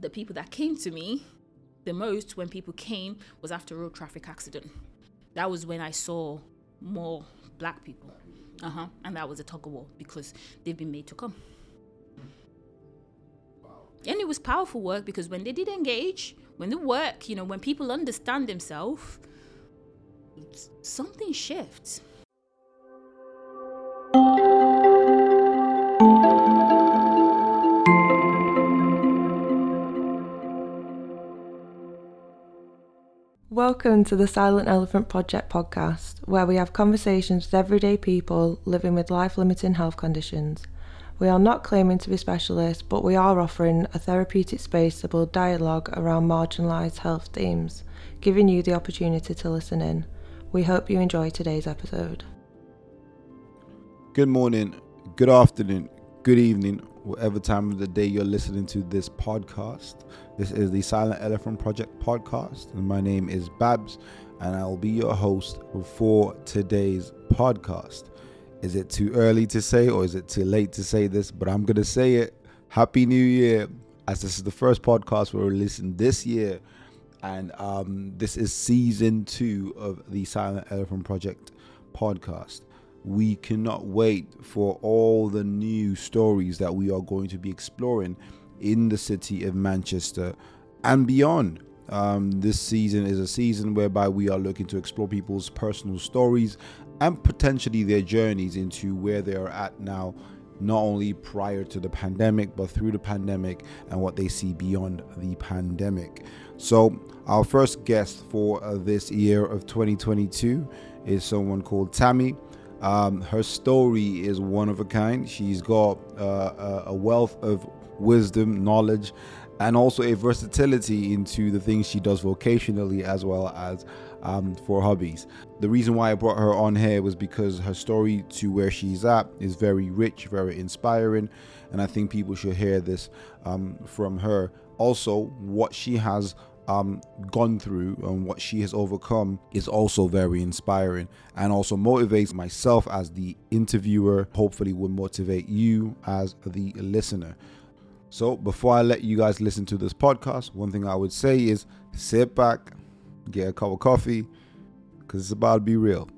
the people that came to me the most when people came was after road traffic accident. That was when I saw more black people. Uh huh. And that was a tug of war because they've been made to come. And it was powerful work because when they did engage, when they work, you know, when people understand themselves, something shifts. Welcome to the Silent Elephant Project podcast, where we have conversations with everyday people living with life limiting health conditions. We are not claiming to be specialists, but we are offering a therapeutic space to build dialogue around marginalised health themes, giving you the opportunity to listen in. We hope you enjoy today's episode. Good morning, good afternoon, good evening, whatever time of the day you're listening to this podcast. This is the Silent Elephant Project podcast, and my name is Babs, and I'll be your host for today's podcast. Is it too early to say, or is it too late to say this? But I'm gonna say it. Happy New Year! As this is the first podcast we're releasing this year, and um, this is season two of the Silent Elephant Project podcast we cannot wait for all the new stories that we are going to be exploring in the city of Manchester and beyond. Um, this season is a season whereby we are looking to explore people's personal stories and potentially their journeys into where they are at now, not only prior to the pandemic, but through the pandemic and what they see beyond the pandemic. So, our first guest for uh, this year of 2022 is someone called Tammy. Um, her story is one of a kind. She's got uh, a wealth of wisdom, knowledge, and also a versatility into the things she does vocationally as well as um, for hobbies. The reason why I brought her on here was because her story to where she's at is very rich, very inspiring, and I think people should hear this um, from her. Also, what she has um, gone through and what she has overcome is also very inspiring and also motivates myself as the interviewer. Hopefully, will motivate you as the listener. So, before I let you guys listen to this podcast, one thing I would say is sit back, get a cup of coffee, because it's about to be real.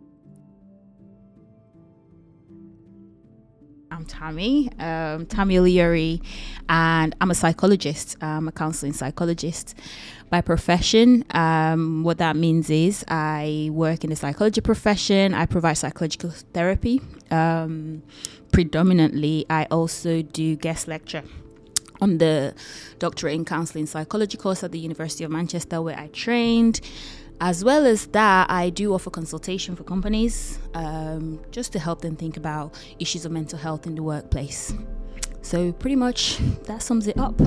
I'm Tammy, um, Tammy O'Leary, and I'm a psychologist. I'm a counseling psychologist by profession. Um, what that means is I work in the psychology profession. I provide psychological therapy. Um, predominantly, I also do guest lecture on the doctorate in counseling psychology course at the University of Manchester, where I trained. As well as that, I do offer consultation for companies um, just to help them think about issues of mental health in the workplace. So, pretty much that sums it up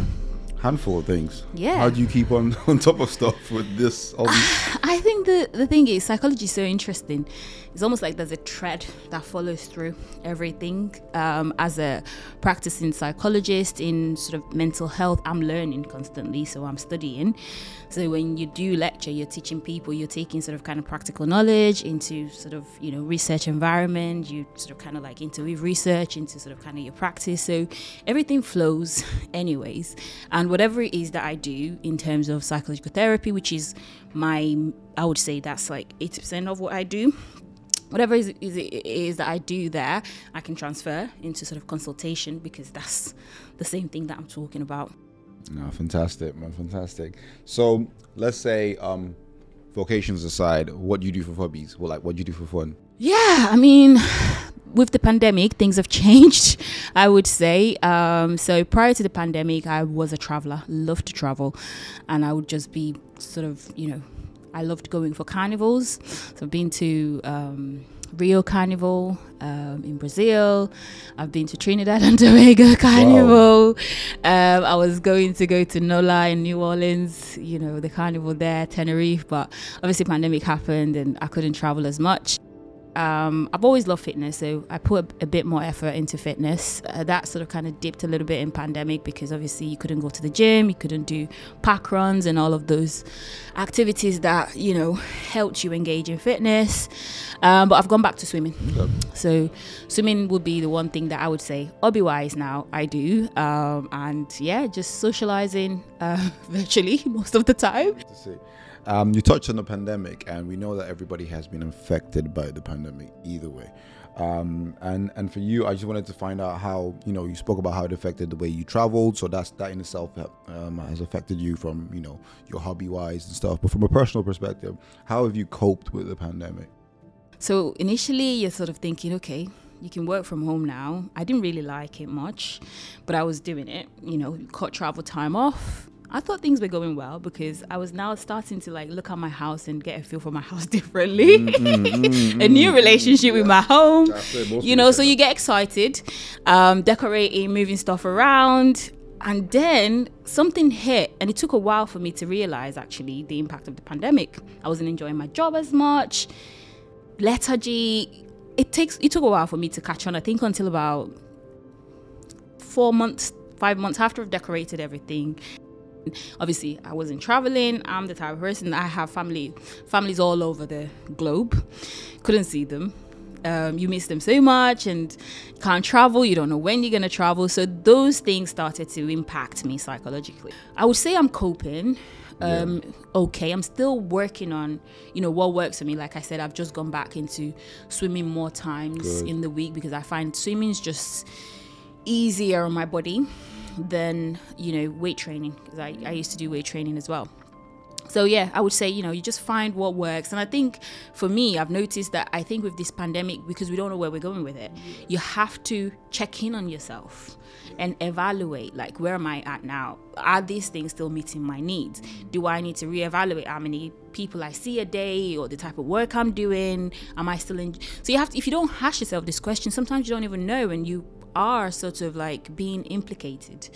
handful of things. Yeah. How do you keep on on top of stuff with this? All these? I think the the thing is psychology is so interesting. It's almost like there's a thread that follows through everything. Um, as a practicing psychologist in sort of mental health, I'm learning constantly, so I'm studying. So when you do lecture, you're teaching people, you're taking sort of kind of practical knowledge into sort of you know research environment. You sort of kind of like interweave research into sort of kind of your practice. So everything flows, anyways. And whatever it is that I do in terms of psychological therapy, which is my, I would say that's like 80% of what I do whatever is, is, is that I do there, I can transfer into sort of consultation because that's the same thing that I'm talking about. No, fantastic, man, fantastic. So let's say, um, vocations aside, what do you do for hobbies? Well, like, what do you do for fun? Yeah, I mean, with the pandemic, things have changed. I would say. Um, so prior to the pandemic, I was a traveler, loved to travel, and I would just be sort of, you know, I loved going for carnivals. So I've been to um, Rio Carnival um, in Brazil. I've been to Trinidad and Tobago Carnival. Um, I was going to go to NOLA in New Orleans, you know, the carnival there, Tenerife, but obviously pandemic happened and I couldn't travel as much. Um, I've always loved fitness, so I put a, a bit more effort into fitness. Uh, that sort of kind of dipped a little bit in pandemic because obviously you couldn't go to the gym, you couldn't do park runs and all of those activities that you know helped you engage in fitness. Um, but I've gone back to swimming. Okay. So swimming would be the one thing that I would say hobby wise now I do. Um, and yeah, just socializing uh, virtually most of the time. Um, you touched on the pandemic, and we know that everybody has been affected by the pandemic either way. Um, and and for you, I just wanted to find out how you know you spoke about how it affected the way you traveled. So that's that in itself um, has affected you from you know your hobby wise and stuff. But from a personal perspective, how have you coped with the pandemic? So initially, you're sort of thinking, okay, you can work from home now. I didn't really like it much, but I was doing it. You know, cut travel time off. I thought things were going well because I was now starting to like look at my house and get a feel for my house differently. a new relationship with my home. You know, so you get excited, um, decorating, moving stuff around. And then something hit, and it took a while for me to realize actually the impact of the pandemic. I wasn't enjoying my job as much lethargy it takes it took a while for me to catch on i think until about four months five months after i've decorated everything obviously i wasn't traveling. I'm the type of person i have family families all over the globe. Couldn't see them. Um, you miss them so much and can't travel. You don't know when you're going to travel. So those things started to impact me psychologically. I would say i'm coping um, okay. I'm still working on, you know, what works for me. Like I said, I've just gone back into swimming more times Good. in the week because I find swimming is just easier on my body than, you know, weight training because I, I used to do weight training as well. So yeah, I would say you know you just find what works, and I think for me, I've noticed that I think with this pandemic because we don't know where we're going with it, you have to check in on yourself and evaluate like where am I at now? Are these things still meeting my needs? Do I need to reevaluate how many people I see a day or the type of work I'm doing? Am I still in? So you have to if you don't hash yourself this question, sometimes you don't even know, and you are sort of like being implicated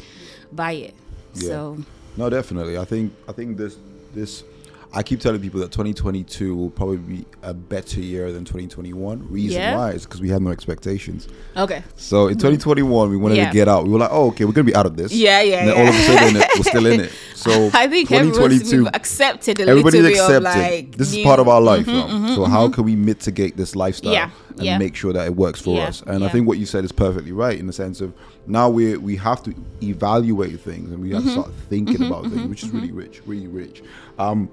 by it. Yeah. So No, definitely. I think I think this this I keep telling people that 2022 will probably be a better year than 2021. Reason Yeah. why is because we had no expectations. okay, So in mm-hmm. 2021, we wanted Yeah. to get out. We were like, oh, okay, we're gonna be out of this. yeah, yeah, And then yeah. all of a sudden, it, we're still in it. So I think everyone's 2022, we've accepted a everybody's little accepted. of like this is part of our mm-hmm, life now. Mm-hmm, so how can we mitigate this lifestyle and make sure that it works for us? And I think what you said is perfectly right in the sense of now we we have to evaluate things and we have Mm-hmm. to start thinking about things, which is really rich, really rich. Um,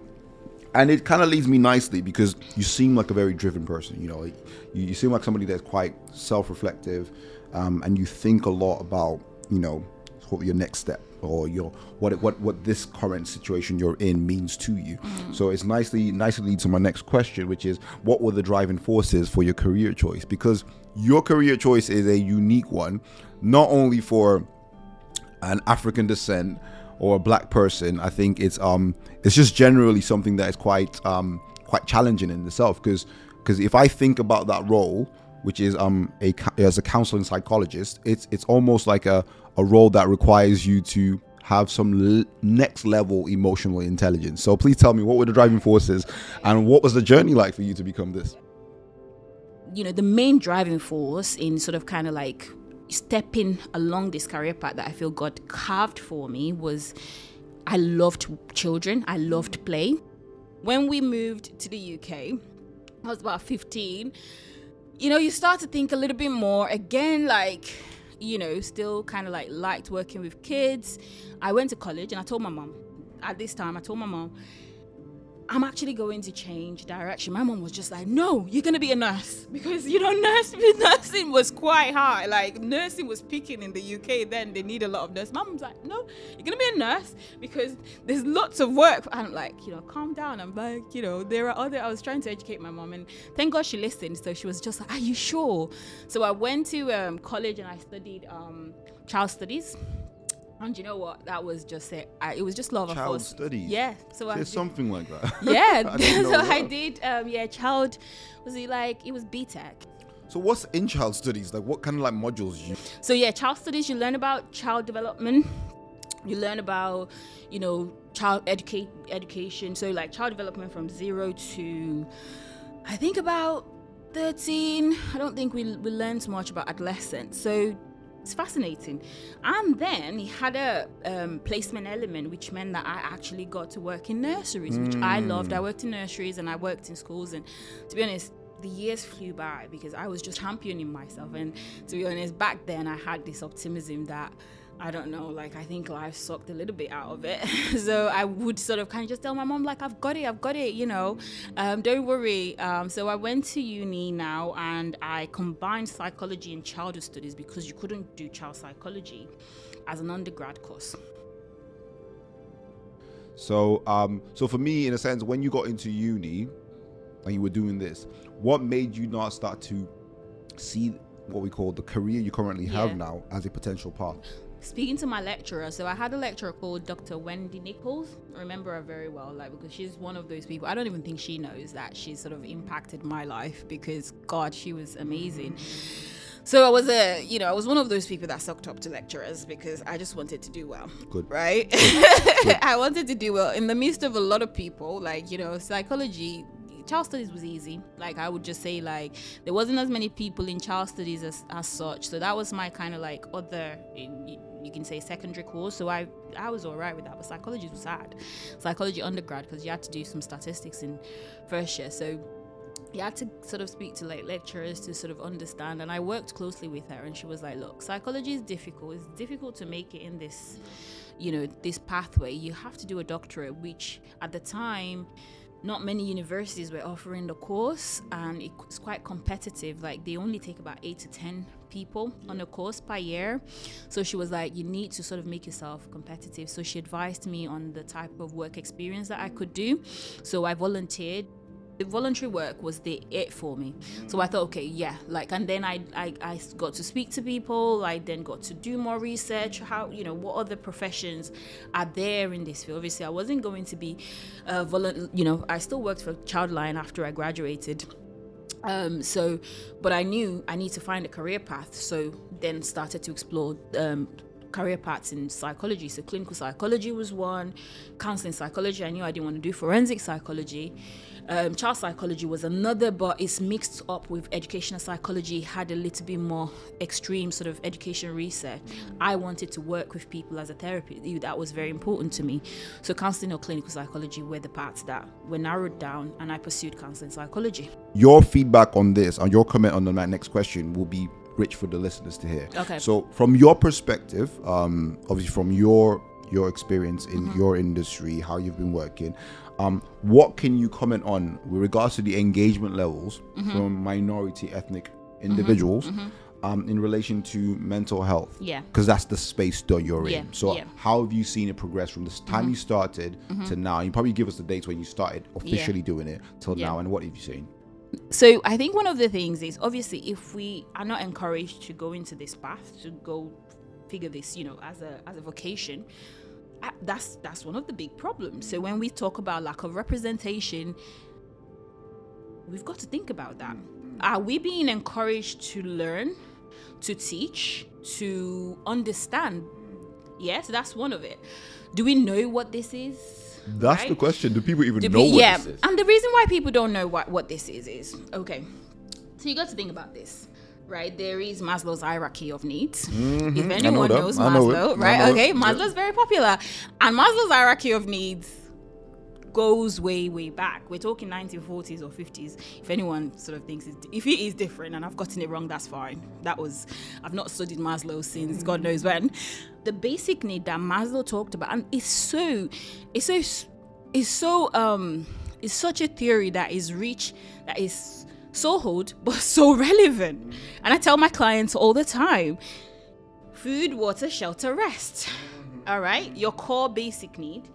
and it kind of leads me nicely because you seem like a very driven person. You know, you, you seem like somebody that's quite self-reflective, um, and you think a lot about you know what your next step or your what what what this current situation you're in means to you. So it's nicely nicely leads to my next question, which is what were the driving forces for your career choice? Because your career choice is a unique one, not only for an African descent or a black person, I think it's um it's just generally something that is quite um quite challenging in itself because because if I think about that role, which is um a as a counseling psychologist, it's it's almost like a a role that requires you to have some l- next level emotional intelligence. So please tell me what were the driving forces and what was the journey like for you to become this? you know the main driving force in sort of kind of like stepping along this career path that I feel God carved for me was I loved children. I loved play. When we moved to the UK, I was about 15. You know, you start to think a little bit more again, like, you know, still kind of like liked working with kids. I went to college and I told my mom, at this time, I told my mom, I'm actually going to change direction. My mom was just like, no, you're going to be a nurse because, you know, nurse, nursing was quite hard. Like, nursing was peaking in the UK then. They need a lot of nurses. Mom's like, no, you're going to be a nurse because there's lots of work. And I'm like, you know, calm down. I'm like, you know, there are other, I was trying to educate my mom and thank God she listened. So she was just like, are you sure? So I went to um, college and I studied um, child studies. And you know what? That was just it. I, it was just love of Child course. studies? Yeah. So I There's did- something like that. yeah, I so I did. Um, yeah, child was it like it was BTEC. So what's in child studies? Like what kind of like modules you So yeah, child studies. You learn about child development. You learn about you know child educate education. So like child development from zero to I think about 13, I don't think we, we learned much about adolescence. So it's fascinating. And then he had a um, placement element, which meant that I actually got to work in nurseries, which I loved. I worked in nurseries and I worked in schools. And to be honest, the years flew by because I was just championing myself. And to be honest, back then I had this optimism that I don't know, like I think life sucked a little bit out of it. so I would sort of kind of just tell my mom, like, I've got it, I've got it, you know, um, don't worry. Um, so I went to uni now and I combined psychology and childhood studies because you couldn't do child psychology as an undergrad course. So, um, so for me, in a sense, when you got into uni and you were doing this, what made you not start to see what we call the career you currently have Yeah. now as a potential path? Speaking to my lecturer, so I had a lecturer called Dr. Wendy Nichols. I remember her very well, like because she's one of those people. I don't even think she knows that she's sort of impacted my life because God, she was amazing. So I was a, you know, I was one of those people that sucked up to lecturers because I just wanted to do well. Good. Right? I wanted to do well in the midst of a lot of people, like, you know, psychology child studies was easy like i would just say like there wasn't as many people in child studies as, as such so that was my kind of like other you, can say secondary course. So i i was all right with that but psychology was hard psychology undergrad because you had to do some statistics in first year. So you had to sort of speak to like lecturers to sort of understand and i worked closely with her and she was like look psychology is difficult. It's difficult to make it in this you know this pathway. You have to do a doctorate which at the time not many universities were offering the course and it's quite competitive. Like they only take about 8 to 10 people on a course per year. So she was like you need to sort of make yourself competitive. So she advised me on the type of work experience that I could do. So I volunteered. The voluntary work was the it for me. So i thought okay yeah like and then I, I i got to speak to people. I then got to do more research how you know what other professions are there in this field. Obviously i wasn't going to be uh volun- you know i still worked for childline after i graduated um so but i knew i need to find a career path. So then started to explore um career paths in psychology. So clinical psychology was one counseling psychology i knew i didn't want to do forensic psychology um, child psychology was another, but it's mixed up with educational psychology, had a little bit more extreme sort of education research. I wanted to work with people as a therapist. That was very important to me. So, counseling or clinical psychology were the parts that were narrowed down, and I pursued counseling psychology. Your feedback on this and your comment on the next question will be rich for the listeners to hear. Okay. So, from your perspective, um, obviously from your your experience in Mm-hmm. your industry, how you've been working, um, what can you comment on with regards to the engagement levels Mm-hmm. from minority ethnic individuals um, in relation to mental health? Yeah. Because that's the space that you're Yeah, in. So, yeah. Mm-hmm. how have you seen it progress from the time you started to now? You probably give us the dates when you started officially doing it till Yeah. now, and what have you seen? So I think one of the things is obviously if we are not encouraged to go into this path to go figure this, you know, as a as a vocation, that's that's one of the big problems. So when we talk about lack of representation, we've got to think about that. Are we being encouraged to learn, to teach, to understand? Yes, that's one of it. Do we know what this is? That's the question. Do people even Do know pe- what yeah, this is? and the reason why people don't know what, what this is is okay. So you got to think about this, right? There is Maslow's hierarchy of needs. If Mm-hmm. know anyone that. knows know. Maslow, right? know it. Okay, Yeah. Maslow's very popular, and Maslow's hierarchy of needs goes way way back. We're talking 1940s or 50s. If anyone sort of thinks it's, if it is different and I've gotten it wrong, that's fine. That was I've not studied Maslow since God knows when. The basic need that Maslow talked about, and it's so it's so it's so um it's such a theory that is rich that is so old but so relevant. And I tell my clients all the time food, water, shelter, rest. All right, your core basic need.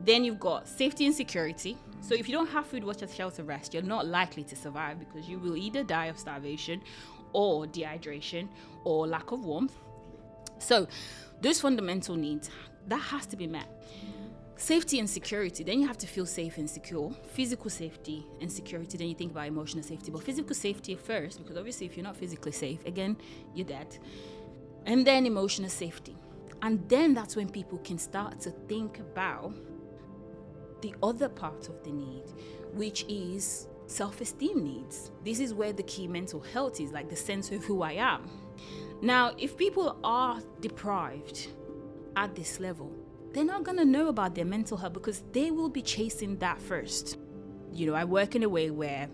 Then you've got safety and security. So if you don't have food, water, shelter, rest, you're not likely to survive because you will either die of starvation or dehydration or lack of warmth. So those fundamental needs that has to be met. Safety and security, then you have to feel safe and secure. Physical safety and security, then you think about emotional safety. But physical safety first, because obviously, if you're not physically safe, again, you're dead. And then emotional safety. And then that's when people can start to think about the other part of the need, which is self esteem needs. This is where the key mental health is like the sense of who I am. Now, if people are deprived at this level, they're not going to know about their mental health because they will be chasing that first. You know, I work in a way where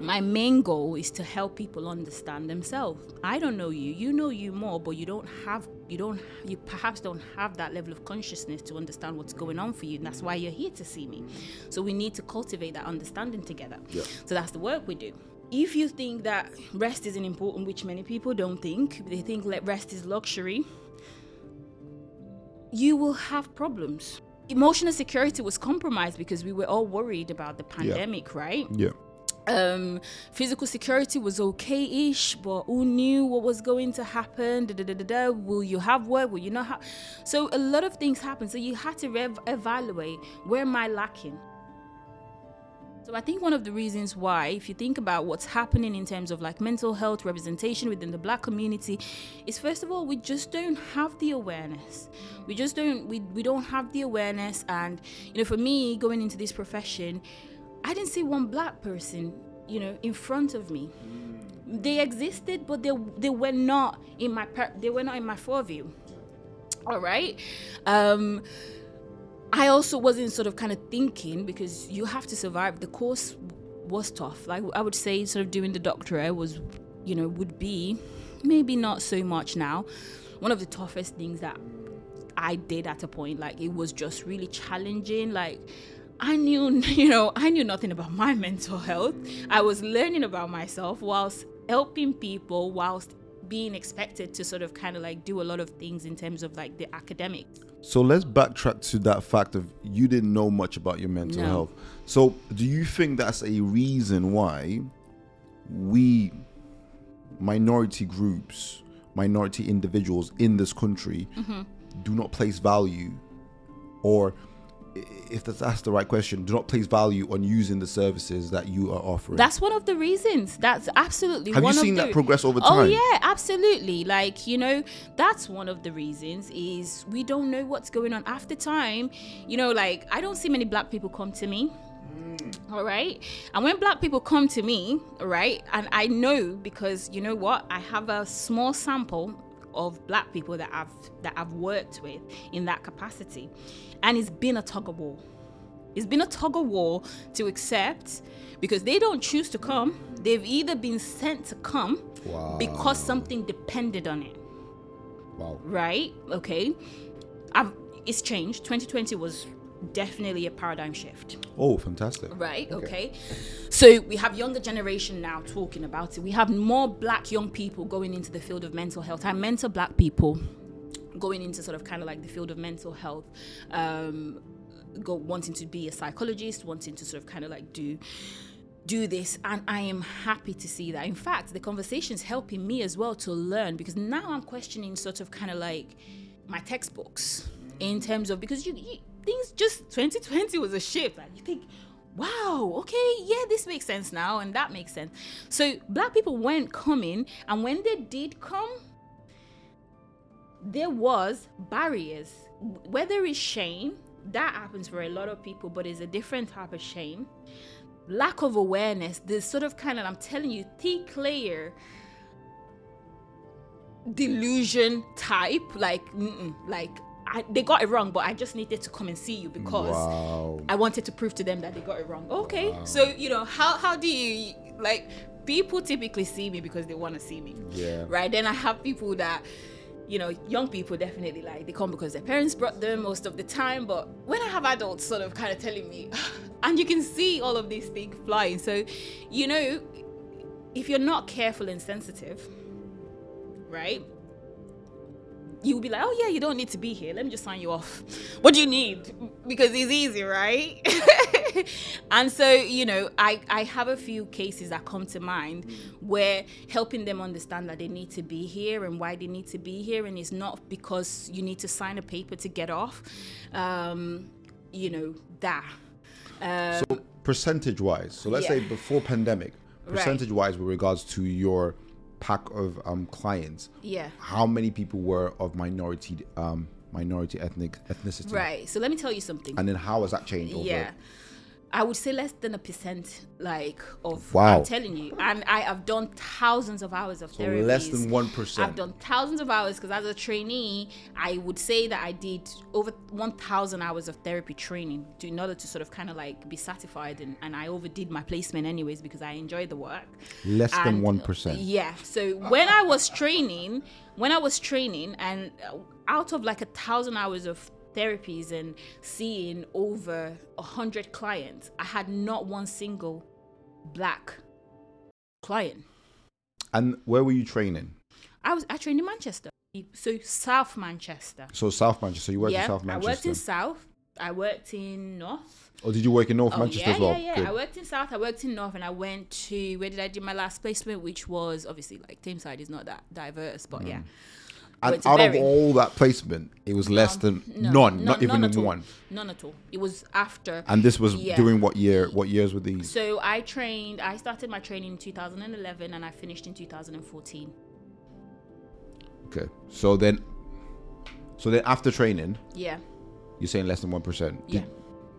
my main goal is to help people understand themselves. I don't know you. You know you more but you don't have you don't you perhaps don't have that level of consciousness to understand what's going on for you and that's why you're here to see me. So we need to cultivate that understanding together. Yeah. so that's the work we do. If you think that rest isn't important which many people don't think they think that rest is luxury you will have problems. Emotional security was compromised because we were all worried about the pandemic right? Yeah. um physical security was okay-ish but who knew what was going to happen? Da, da, da, will you have work? Will you not have so a lot of things happen so you had to rev- evaluate where am i lacking so I think one of the reasons why, if you think about what's happening in terms of like mental health representation within the black community, is first of all, we just don't have the awareness. We just don't we, we don't have the awareness and you know, for me going into this profession, I didn't see one black person, you know, in front of me. They existed, but they they were not in my they were not in my foreview. All right. Um I also wasn't sort of kind of thinking because you have to survive. The course was tough. Like I would say, sort of doing the doctorate was, you know, would be maybe not so much now. One of the toughest things that I did at a point, like it was just really challenging. Like I knew, you know, I knew nothing about my mental health. I was learning about myself whilst helping people, whilst being expected to sort of kind of like do a lot of things in terms of like the academic. So let's backtrack to that fact of you didn't know much about your mental No. health. So do you think that's a reason why we minority groups, minority individuals in this country Mm-hmm. do not place value or if that's, the right question, do not place value on using the services that you are offering. That's one of the reasons. That's absolutely Have you seen that progress over time? Oh time? yeah, absolutely. Like you know, that's one of the reasons is we don't know what's going on after time. You know, like I don't see many black people come to me. Mm. All right, and when black people come to me, all right, and I know because you know what, I have a small sample of black people that I've that I've worked with in that capacity, and it's been a tug of war. It's been a tug of war to accept because they don't choose to come. They've either been sent to come Wow. because something depended on it, wow. right? Okay. I've, it's changed. 2020 was definitely a paradigm shift. Oh, fantastic. Right. Okay. So we have younger generation now talking about it. We have more black young people going into the field of mental health. I mentor black people going into sort of kind of like the field of mental health. Um, go wanting to be a psychologist, wanting to sort of kind of like do do this and I am happy to see that. In fact, the conversation's helping me as well to learn because now I'm questioning sort of kind of like my textbooks in terms of because you, you things just 2020 was a shift. And you think wow okay yeah this makes sense now and that makes sense. So black people weren't coming and when they did come there was barriers. Whether it's shame that happens for a lot of people but it's a different type of shame. Lack of awareness this sort of kind of i'm telling you thick layer delusion type like like I, they got it wrong but i just needed to come and see you because Wow. I wanted to prove to them that they got it wrong. Okay, so you know how how do you like people typically see me because they want to see me, Yeah. right? Then I have people that you know young people definitely like they come because their parents brought them most of the time. But when I have adults sort of kind of telling me, and you can see all of these things flying, so you know if you're not careful and sensitive, right? You'll be like, oh yeah, you don't need to be here. Let me just sign you off. What do you need? Because it's easy, right? and so, you know, I, I have a few cases that come to mind where helping them understand that they need to be here and why they need to be here. And it's not because you need to sign a paper to get off. Um, you know, that. Um, So percentage wise, so let's say before pandemic, percentage wise with regards to your pack of um, clients, yeah. how many people were of minority um, minority ethnic ethnicity? Right. So let me tell you something. And then how has that changed over yeah I would say less than a percent, like of. Wow. I'm telling you, and I have done thousands of hours of So therapy. less than 1%. I've done thousands of hours because as a trainee, I would say that I did over 1,000 hours of therapy training to, in order to sort of kind of like be satisfied, and, and I overdid my placement anyways because I enjoyed the work. Less than one percent. Yeah. So when I was training, when I was training, and uh, out of like a thousand hours of therapies and seeing over a hundred clients, I had not one single black client. And where were you training? I was I trained in Manchester, so South Manchester. So South Manchester. So you worked yeah, in South Manchester. I worked in South. I worked in North. or did you work in North Oh, Manchester yeah, as well? yeah, yeah. Good. I worked in South. I worked in North, and I went to where did I do my last placement, which was obviously like Tameside is not that diverse, but mm. yeah. And out Bury. of all that placement, it was less than none, not even at one. None at all. It was after. And this was Yeah. during what year? What years were these? so I trained. I started my training in 2011, and I finished in 2014. Okay. So then, so then after training, Yeah, you're saying less than one percent. yeah,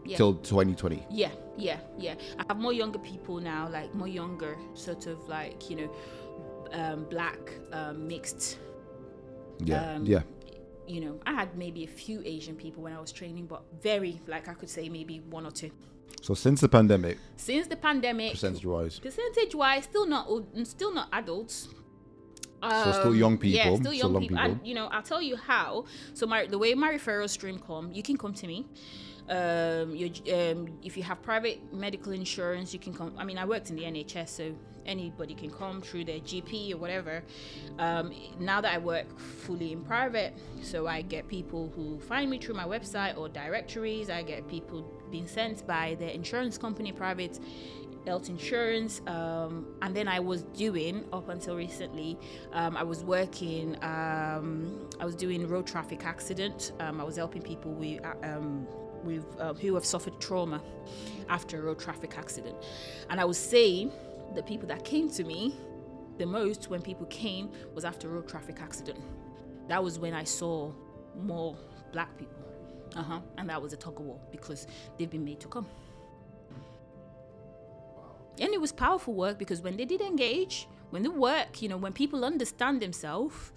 yeah. Till 2020. Yeah, yeah, yeah. I have more younger people now, like more younger, sort of like you know, um, black, um, mixed. Yeah. Um, yeah. You know, I had maybe a few Asian people when I was training, but very like I could say maybe one or two. So since the pandemic, Since the pandemic, percentage wise, percentage wise, still not old, still not adults. So still young people, Yeah, still young people. people. And you know, I'll tell you how. So my the way my referral stream come, you can come to me. Um, you um, if you have private medical insurance, you can come. I mean, I worked in the NHS, so anybody can come through their GP or whatever. Um, now that I work fully in private, so I get people who find me through my website or directories. I get people being sent by their insurance company, private health insurance um, and then i was doing up until recently um, i was working um, i was doing road traffic accident. Um, i was helping people with, uh, um, with uh, who have suffered trauma after a road traffic accident. And i would say the people that came to me the most when people came was after a road traffic accident. That was when i saw more black people. Uh-huh. And that was a tug of war because they've been made to come and it was powerful work because when they did engage when they work you know when people understand themselves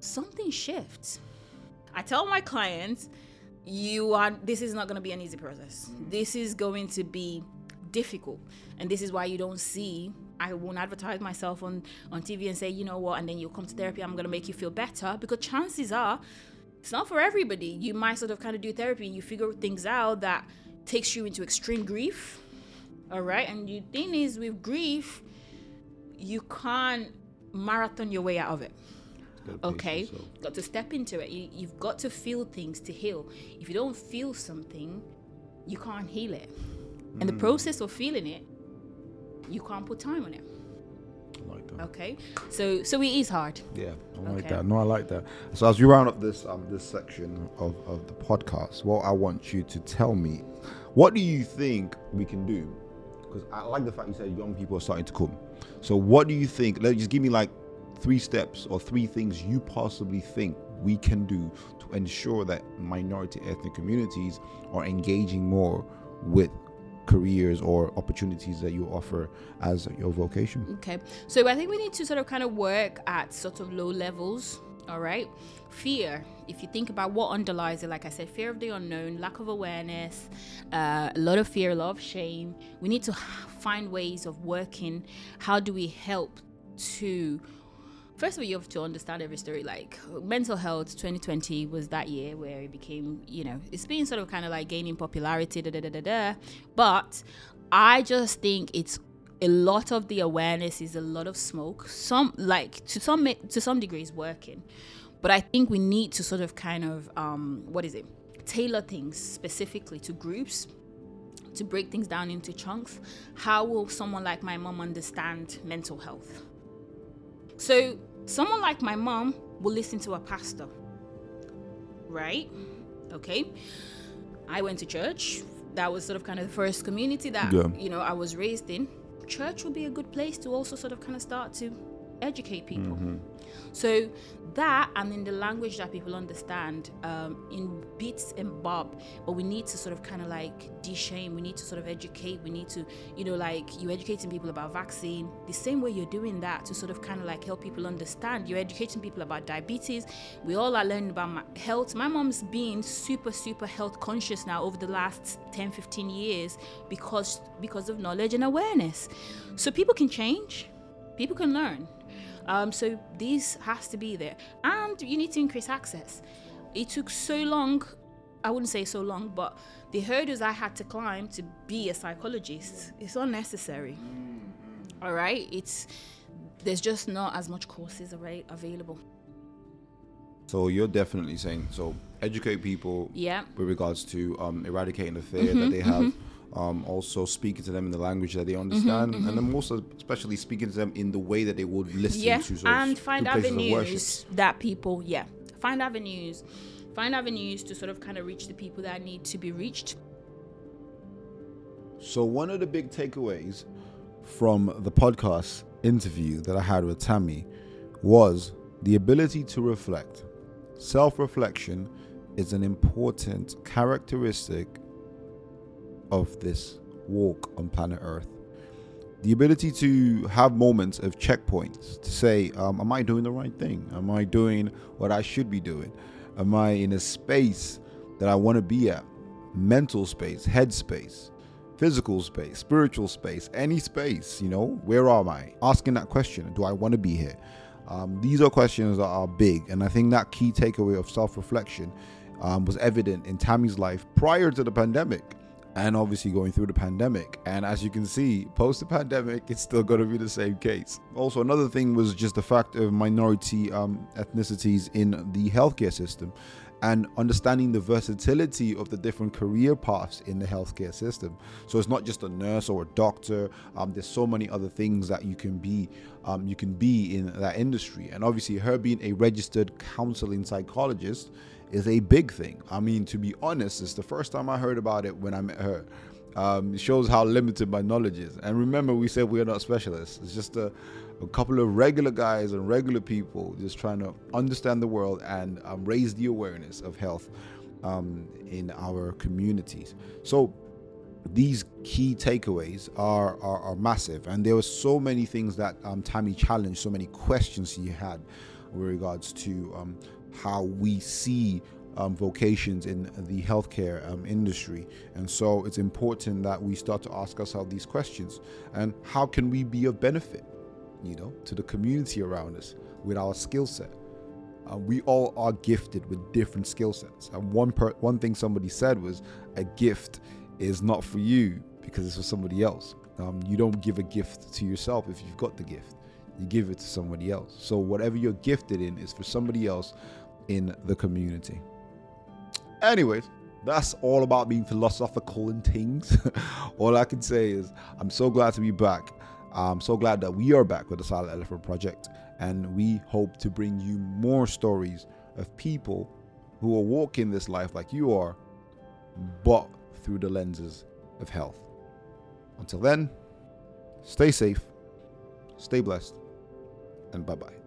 something shifts. I tell my clients you are this is not going to be an easy process. This is going to be difficult. And this is why you don't see i won't advertise myself on on tv and say you know what? And then you'll come to therapy. I'm going to make you feel better because chances are it's not for everybody. You might sort of kind of do therapy and you figure things out that takes you into extreme grief all right and the thing is with grief you can't marathon your way out of it. Okay? got to step into it. You, you've got to feel things to heal. If you don't feel something you can't heal it. And the process of feeling it you can't put time on it. Like okay? So so it is hard. Yeah, I like Okay. that. No, I like that. So as we round up this um this section of, of the podcast, what I want you to tell me, what do you think we can do? Because I like the fact you said young people are starting to come. So what do you think? Let just give me like three steps or three things you possibly think we can do to ensure that minority ethnic communities are engaging more with careers or opportunities that you offer as your vocation. Okay. So I think we need to sort of kind of work at sort of low levels. All right. Fear. If you think about what underlies it, like I said, fear of the unknown, lack of awareness, uh, a lot of fear, a lot of shame. We need to find ways of working. How do we help to First of all, you have to understand every story. Like mental health, 2020 was that year where it became, you know, it's been sort of kind of like gaining popularity, da da da da da. But I just think it's a lot of the awareness is a lot of smoke. Some like to some to some degree is working, but I think we need to sort of kind of um, what is it? Tailor things specifically to groups to break things down into chunks. How will someone like my mom understand mental health? So, someone like my mom will listen to a pastor, right? Okay. I went to church. That was sort of kind of the first community that Yeah. you know I was raised in. Church would be a good place to also sort of kind of start to educate people. Mm-hmm. So that and in the language that people understand um, in bits and bob, but we need to sort of kind of like de-shame. We need to sort of educate. We need to, you know, like you're educating people about vaccine. The same way you're doing that to sort of kind of like help people understand. You're educating people about diabetes. We all are learning about my health. My mom's been super super health conscious now over the last 10, 15 years because because of knowledge and awareness. So people can change. People can learn. Um, so this has to be there, and you need to increase access. It took so long. I wouldn't say so long, but the hurdles I had to climb to be a psychologist is unnecessary. All right, it's there's just not as much courses available. So you're definitely saying so educate people Yeah. with regards to um, eradicating the fear Mm-hmm, that they have. Um, also speaking to them in the language that they understand, and then also especially speaking to them in the way that they would listen Mm-hmm, yeah to. And find places of worship. avenues that people yeah find avenues find avenues to sort of kind of reach the people that need to be reached So one of the big takeaways from the podcast interview that I had with Tammy was the ability to reflect. Self-reflection is an important characteristic of this walk on planet Earth. The ability to have moments of checkpoints to say, um, Am I doing the right thing? Am I doing what I should be doing? Am I in a space that I want to be at? Mental space, head space, physical space, spiritual space, any space, you know, where am I? Asking that question, do I want to be here? Um, these are questions that are big, and I think that key takeaway of self reflection um, was evident in Tammy's life prior to the pandemic and obviously going through the pandemic. And as you can see, post the pandemic, it's still going to be the same case. Also, another thing was just the fact of minority um, ethnicities in the healthcare system and understanding the versatility of the different career paths in the healthcare system. So it's not just a nurse or a doctor. Um, there's so many other things that you can be. Um, you can be in that industry, and obviously, her being a registered counseling psychologist is a big thing. I mean, to be honest, it's the first time I heard about it when I met her. Um, it shows how limited my knowledge is. And remember, we said we are not specialists. It's just a, a couple of regular guys and regular people just trying to understand the world and um, raise the awareness of health um, in our communities. So these key takeaways are, are, are massive, and there were so many things that um, Tammy challenged, so many questions he had with regards to um, how we see um, vocations in the healthcare um, industry. And so it's important that we start to ask ourselves these questions and how can we be of benefit, you know, to the community around us with our skill set. Uh, we all are gifted with different skill sets. And one per- one thing somebody said was a gift is not for you because it's for somebody else. Um, you don't give a gift to yourself if you've got the gift. You give it to somebody else. So whatever you're gifted in is for somebody else in the community. Anyways, that's all about being philosophical and things. all I can say is I'm so glad to be back. I'm so glad that we are back with the Silent Elephant Project, and we hope to bring you more stories of people who are walking this life like you are, but through the lenses of health. Until then, stay safe, stay blessed, and bye bye.